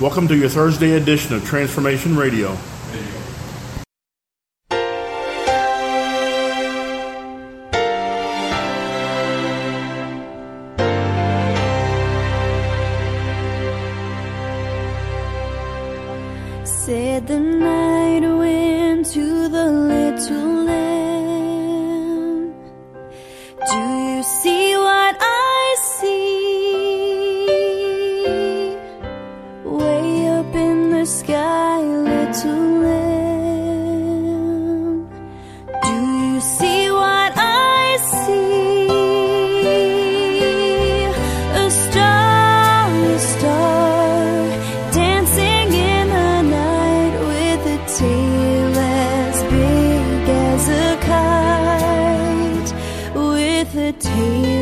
Welcome to your Thursday edition of Transformation Radio.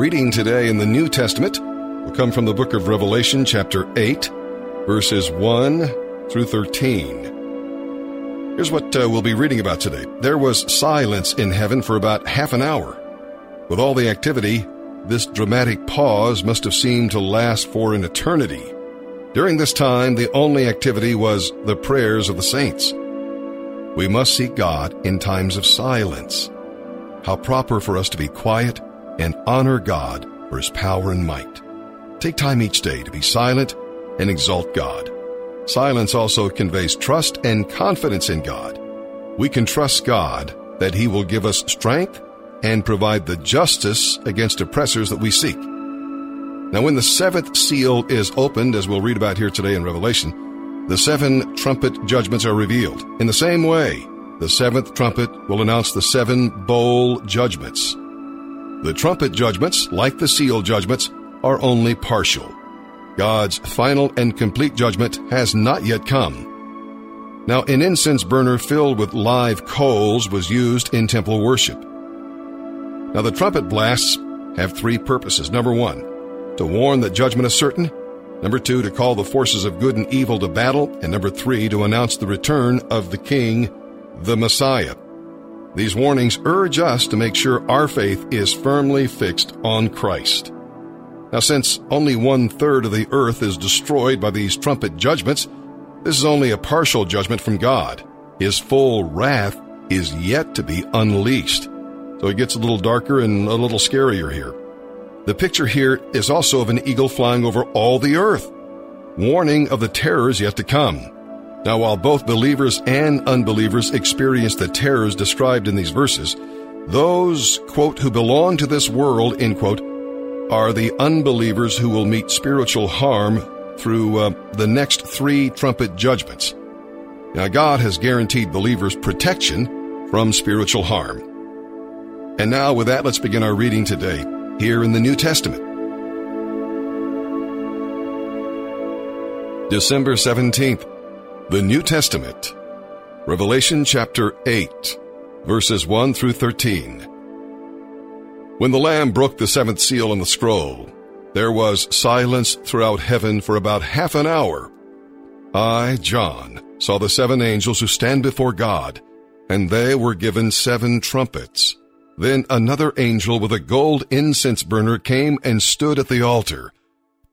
reading today in the New Testament will come from the book of Revelation, chapter 8, verses 1 through 13. Here's what uh, we'll be reading about today. There was silence in heaven for about half an hour. With all the activity, this dramatic pause must have seemed to last for an eternity. During this time, the only activity was the prayers of the saints. We must seek God in times of silence. How proper for us to be quiet and honor God for his power and might. Take time each day to be silent and exalt God. Silence also conveys trust and confidence in God. We can trust God that he will give us strength and provide the justice against oppressors that we seek. Now, when the seventh seal is opened, as we'll read about here today in Revelation, the seven trumpet judgments are revealed. In the same way, the seventh trumpet will announce the seven bowl judgments. The trumpet judgments, like the seal judgments, are only partial. God's final and complete judgment has not yet come. Now, an incense burner filled with live coals was used in temple worship. Now, the trumpet blasts have three purposes. Number one, to warn that judgment is certain. Number two, to call the forces of good and evil to battle. And number three, to announce the return of the King, the Messiah. These warnings urge us to make sure our faith is firmly fixed on Christ. Now, since only one third of the earth is destroyed by these trumpet judgments, this is only a partial judgment from God. His full wrath is yet to be unleashed. So it gets a little darker and a little scarier here. The picture here is also of an eagle flying over all the earth, warning of the terrors yet to come. Now, while both believers and unbelievers experience the terrors described in these verses, those, quote, who belong to this world, end quote, are the unbelievers who will meet spiritual harm through uh, the next three trumpet judgments. Now, God has guaranteed believers protection from spiritual harm. And now, with that, let's begin our reading today here in the New Testament. December 17th, the New Testament, Revelation chapter 8, verses 1 through 13. When the Lamb broke the seventh seal on the scroll, there was silence throughout heaven for about half an hour. I, John, saw the seven angels who stand before God, and they were given seven trumpets. Then another angel with a gold incense burner came and stood at the altar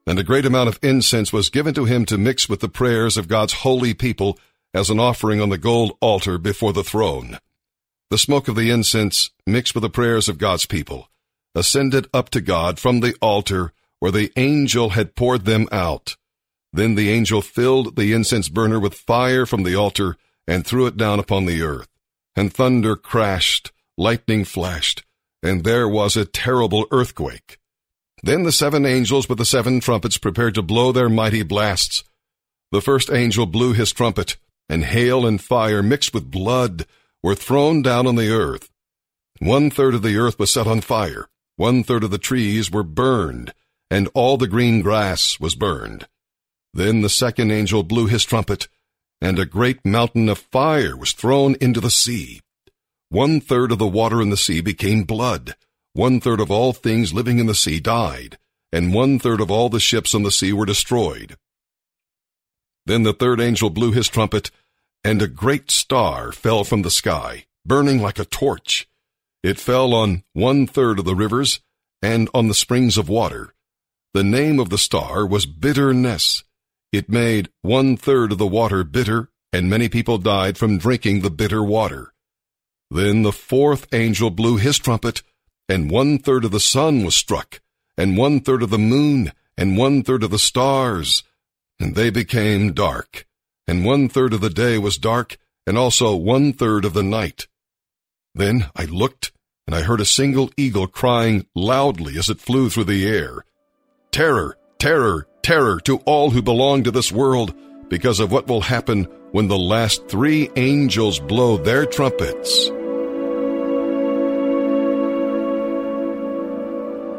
and a great amount of incense was given to him to mix with the prayers of God's holy people as an offering on the gold altar before the throne. The smoke of the incense, mixed with the prayers of God's people, ascended up to God from the altar where the angel had poured them out. Then the angel filled the incense burner with fire from the altar and threw it down upon the earth. And thunder crashed, lightning flashed, and there was a terrible earthquake. Then the seven angels with the seven trumpets prepared to blow their mighty blasts. The first angel blew his trumpet, and hail and fire mixed with blood were thrown down on the earth. One third of the earth was set on fire, one third of the trees were burned, and all the green grass was burned. Then the second angel blew his trumpet, and a great mountain of fire was thrown into the sea. One third of the water in the sea became blood one third of all things living in the sea died, and one third of all the ships on the sea were destroyed. Then the third angel blew his trumpet, and a great star fell from the sky, burning like a torch. It fell on one third of the rivers and on the springs of water. The name of the star was bitterness. It made one third of the water bitter, and many people died from drinking the bitter water. Then the fourth angel blew his trumpet, and one third of the sun was struck, and one third of the moon, and one third of the stars, and they became dark, and one third of the day was dark, and also one third of the night. Then I looked, and I heard a single eagle crying loudly as it flew through the air, Terror, terror, terror to all who belong to this world, because of what will happen when the last three angels blow their trumpets.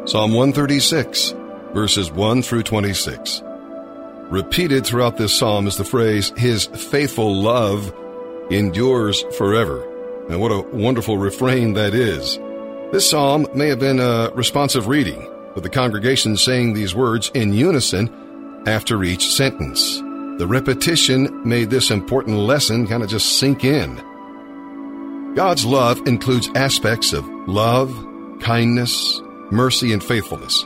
Psalm 136, verses 1 through 26. Repeated throughout this psalm is the phrase, His faithful love endures forever. And what a wonderful refrain that is. This psalm may have been a responsive reading, with the congregation saying these words in unison after each sentence. The repetition made this important lesson kind of just sink in. God's love includes aspects of love, kindness, mercy, and faithfulness.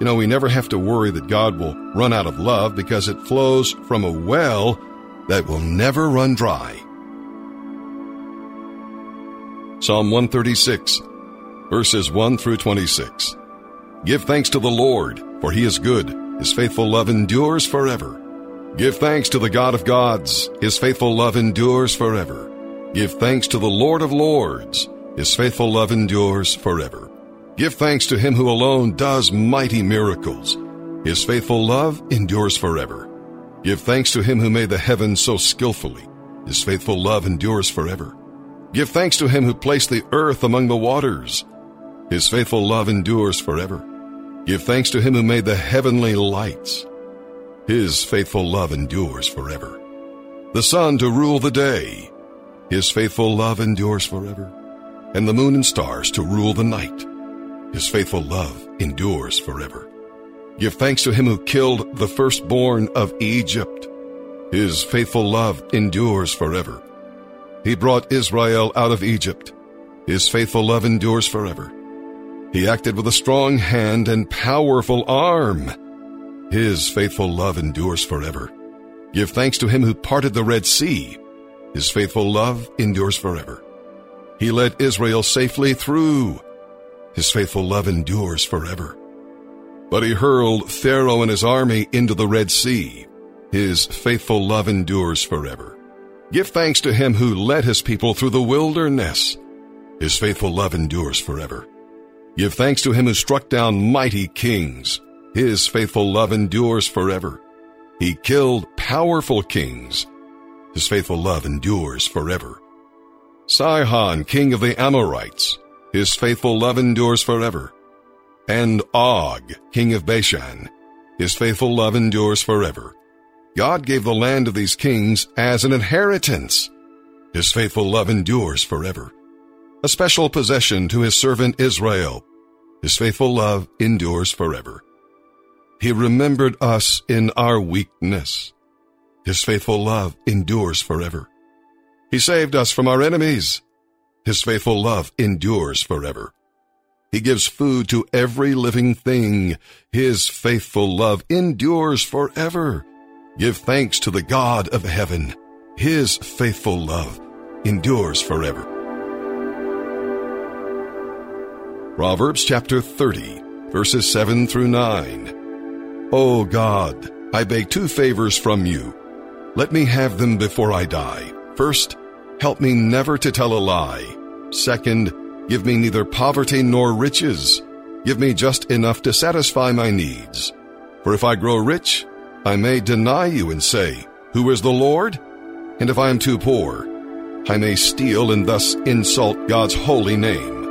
You know, we never have to worry that God will run out of love because it flows from a well that will never run dry. Psalm 136, verses 1 through 26. Give thanks to the Lord, for he is good. His faithful love endures forever. Give thanks to the God of gods. His faithful love endures forever. Give thanks to the Lord of Lords. His faithful love endures forever. Give thanks to him who alone does mighty miracles. His faithful love endures forever. Give thanks to him who made the heavens so skillfully. His faithful love endures forever. Give thanks to him who placed the earth among the waters. His faithful love endures forever. Give thanks to him who made the heavenly lights. His faithful love endures forever. The sun to rule the day. His faithful love endures forever. And the moon and stars to rule the night. His faithful love endures forever. Give thanks to him who killed the firstborn of Egypt. His faithful love endures forever. He brought Israel out of Egypt. His faithful love endures forever. He acted with a strong hand and powerful arm. His faithful love endures forever. Give thanks to him who parted the Red Sea. His faithful love endures forever. He led Israel safely through. His faithful love endures forever. But he hurled Pharaoh and his army into the Red Sea. His faithful love endures forever. Give thanks to him who led his people through the wilderness. His faithful love endures forever. Give thanks to him who struck down mighty kings. His faithful love endures forever. He killed powerful kings. His faithful love endures forever. Sihon, king of the Amorites. His faithful love endures forever and Og, king of Bashan. His faithful love endures forever. God gave the land of these kings as an inheritance. His faithful love endures forever. A special possession to his servant Israel. His faithful love endures forever. He remembered us in our weakness. His faithful love endures forever. He saved us from our enemies. His faithful love endures forever. He gives food to every living thing. His faithful love endures forever. Give thanks to the God of heaven. His faithful love endures forever. Proverbs chapter 30, verses 7 through 9. O God, I beg two favors from you. Let me have them before I die. First, help me never to tell a lie. Second, Give me neither poverty nor riches. Give me just enough to satisfy my needs. For if I grow rich, I may deny you and say, Who is the Lord? And if I am too poor, I may steal and thus insult God's holy name.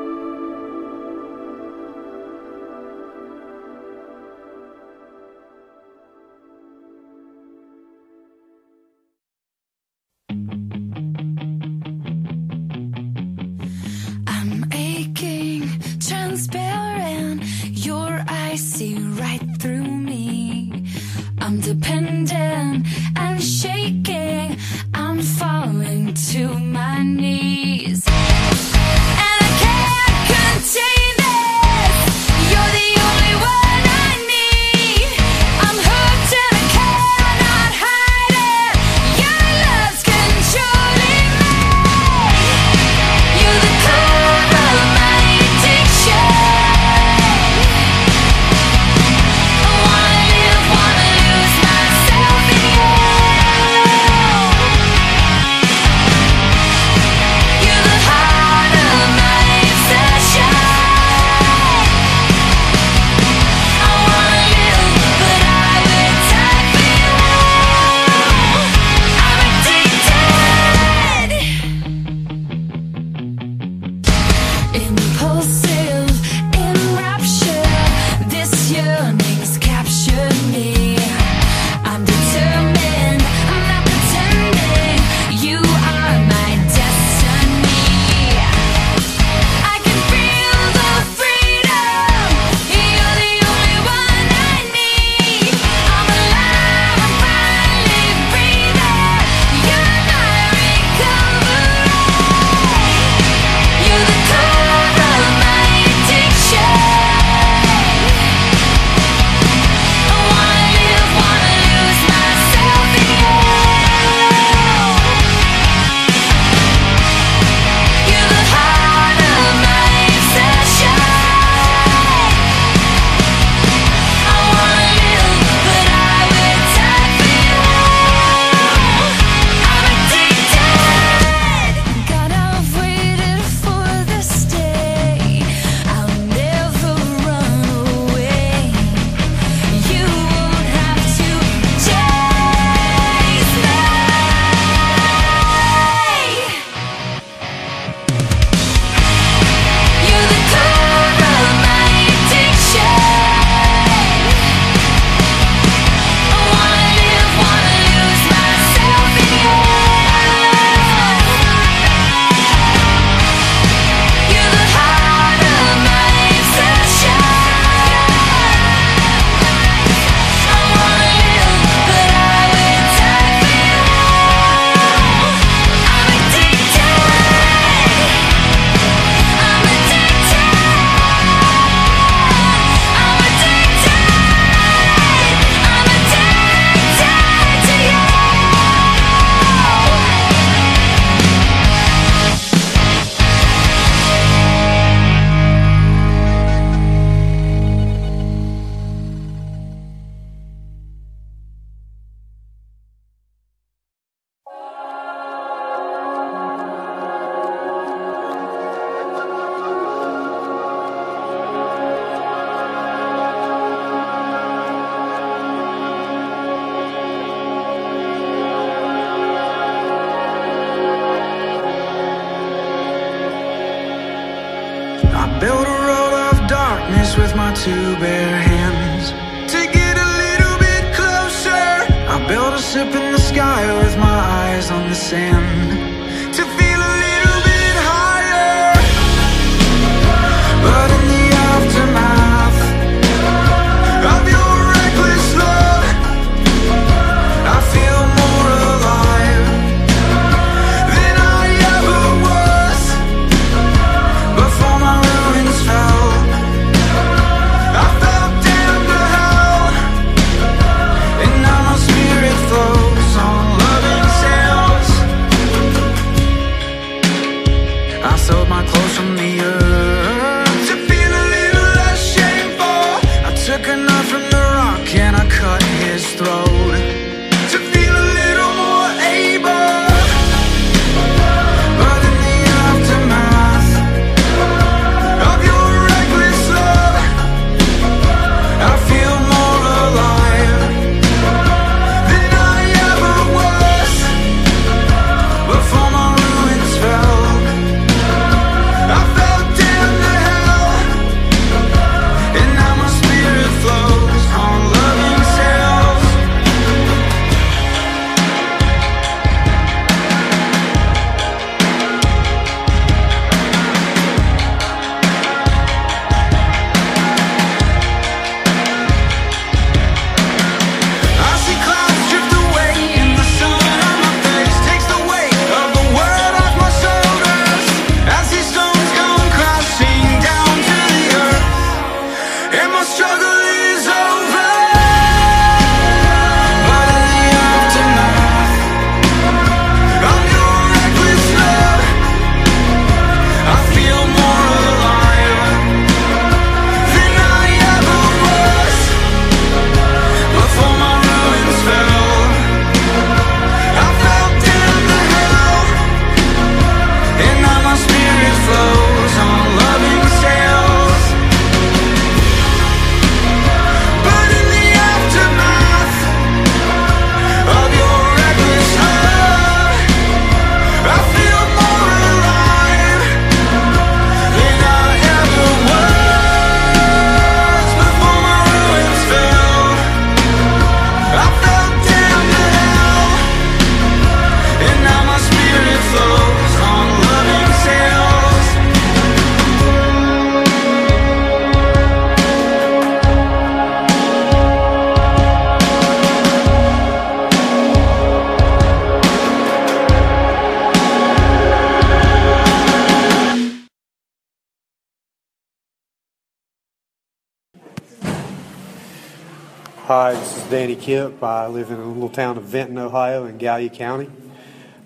Hi, this is Danny Kipp. I live in a little town of Benton, Ohio, in Gallia County.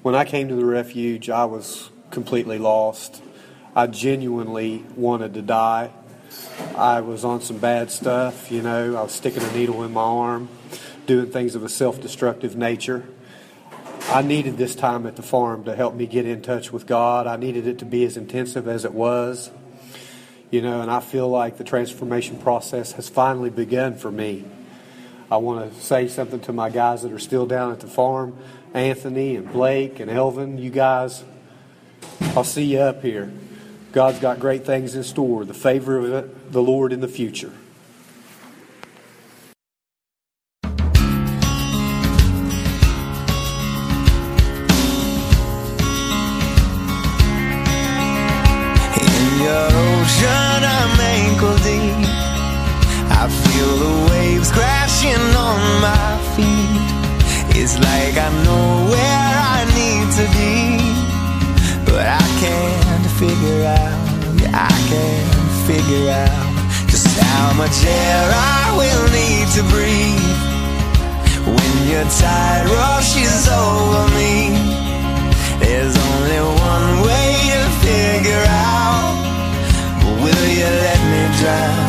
When I came to the refuge, I was completely lost. I genuinely wanted to die. I was on some bad stuff, you know. I was sticking a needle in my arm, doing things of a self destructive nature. I needed this time at the farm to help me get in touch with God. I needed it to be as intensive as it was, you know, and I feel like the transformation process has finally begun for me. I want to say something to my guys that are still down at the farm Anthony and Blake and Elvin. You guys, I'll see you up here. God's got great things in store, the favor of the Lord in the future. Like I know where I need to be, but I can't figure out. Yeah, I can't figure out just how much air I will need to breathe when your tide rushes over me. There's only one way to figure out. Will you let me drown?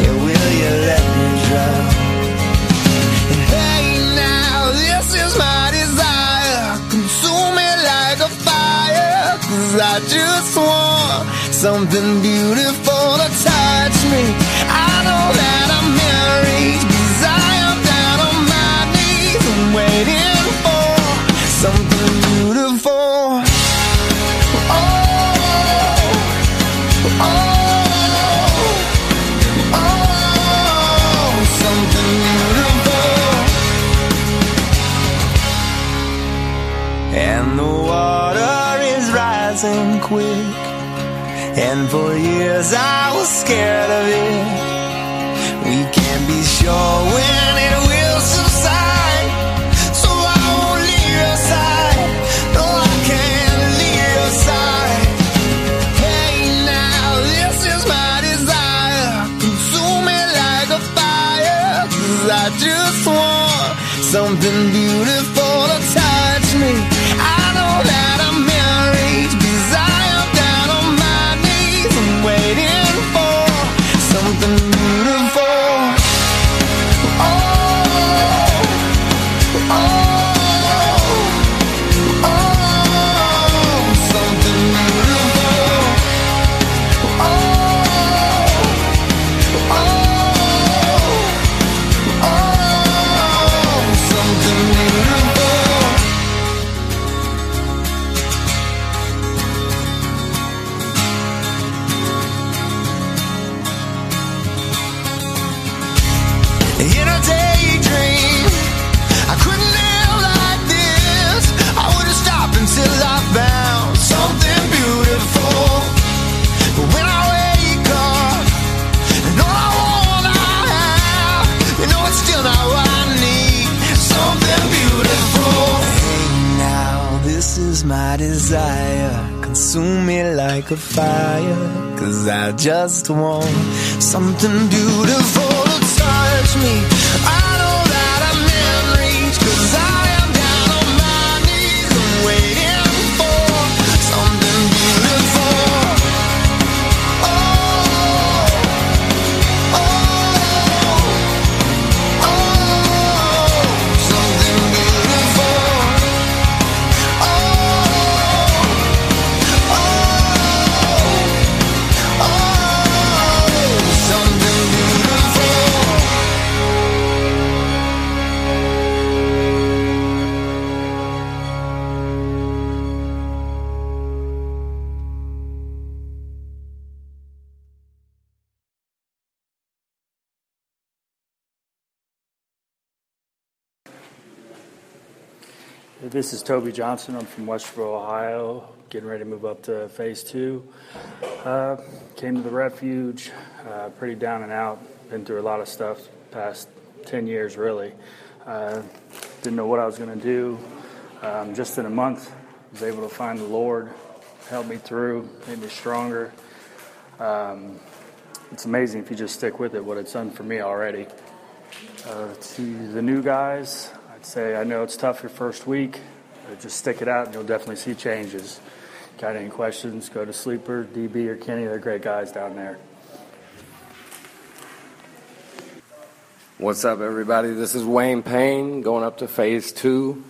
Yeah, will you let me drown? Cause I just want something beautiful to touch me. I know that I'm married. And for years I was scared of it. We can't be sure when it will subside. So I won't leave your side. No, I can't leave your side. Hey, now this is my desire. Consume me like a fire. 'Cause I just want something beautiful just want something beautiful This is Toby Johnson. I'm from Westerville, Ohio, getting ready to move up to phase two. Uh, came to the refuge, uh, pretty down and out. Been through a lot of stuff past 10 years, really. Uh, didn't know what I was going to do. Um, just in a month, was able to find the Lord, helped me through, made me stronger. Um, it's amazing if you just stick with it, what it's done for me already. Uh, to the new guys, I'd say I know it's tough your first week. But just stick it out, and you'll definitely see changes. Got any questions? Go to Sleeper, DB, or Kenny. They're great guys down there. What's up, everybody? This is Wayne Payne going up to phase two.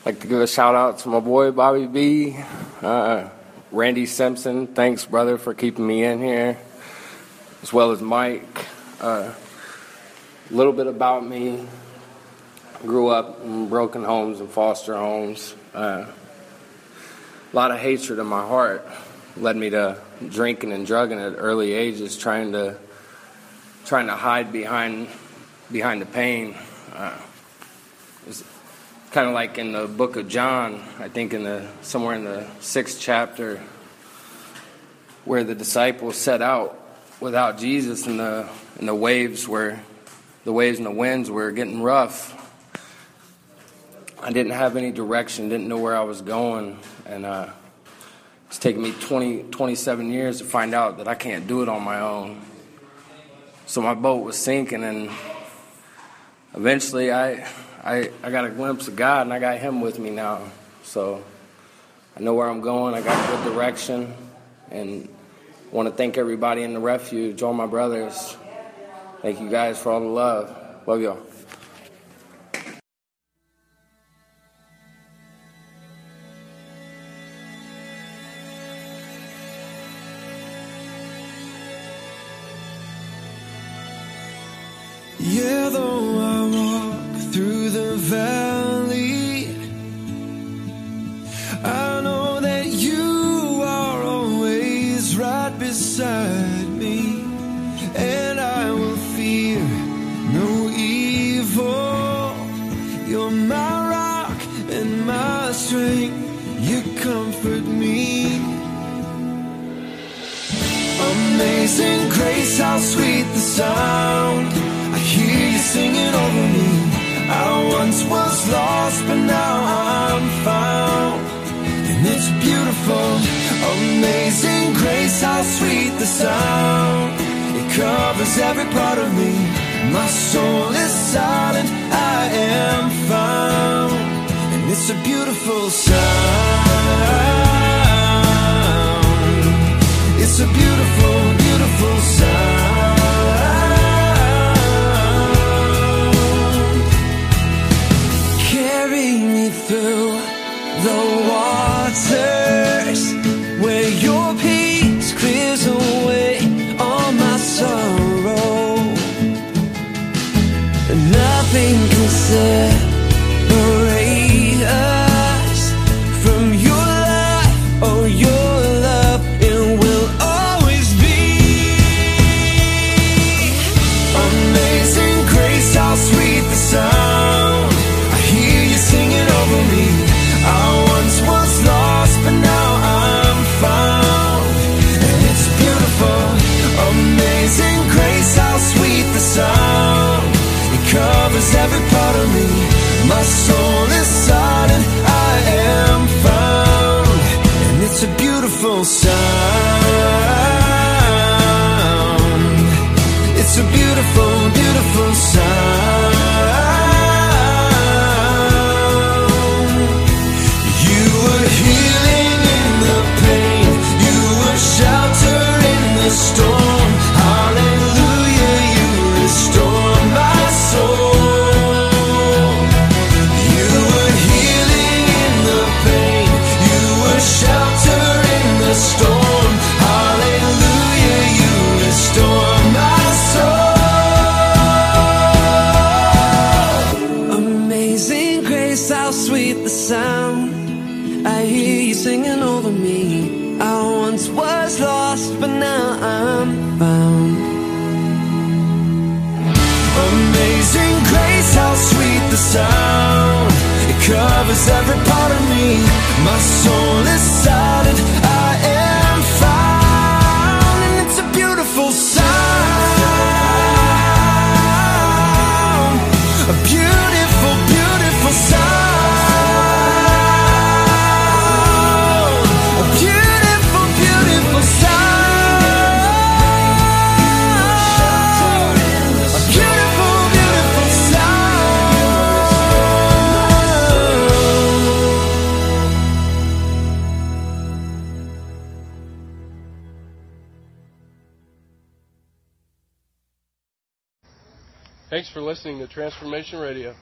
I'd like to give a shout out to my boy Bobby B, uh, Randy Simpson. Thanks, brother, for keeping me in here, as well as Mike. Uh, a little bit about me. Grew up in broken homes and foster homes. Uh, a lot of hatred in my heart led me to drinking and drugging at early ages, trying to trying to hide behind behind the pain. Uh, it's kind of like in the book of John, I think in the somewhere in the sixth chapter, where the disciples set out without Jesus, and the and the waves were the waves and the winds were getting rough. I didn't have any direction, didn't know where I was going, and uh, it's taken me 20, 27 years to find out that I can't do it on my own. So my boat was sinking, and eventually I, I, I got a glimpse of God, and I got Him with me now. So I know where I'm going. I got good direction, and want to thank everybody in the refuge, all my brothers. Thank you guys for all the love. Love y'all. Sound. I hear you singing over me. I once was lost, but now I'm found. And it's beautiful, amazing grace, how sweet the sound. It covers every part of me. My soul is silent, I am found. And it's a beautiful sound. It's a beautiful, beautiful sound. Hear you singing over me. I once was lost, but now I'm found. Amazing grace, how sweet the sound. It covers every part of me. My soul is silent. Listening to Transformation Radio.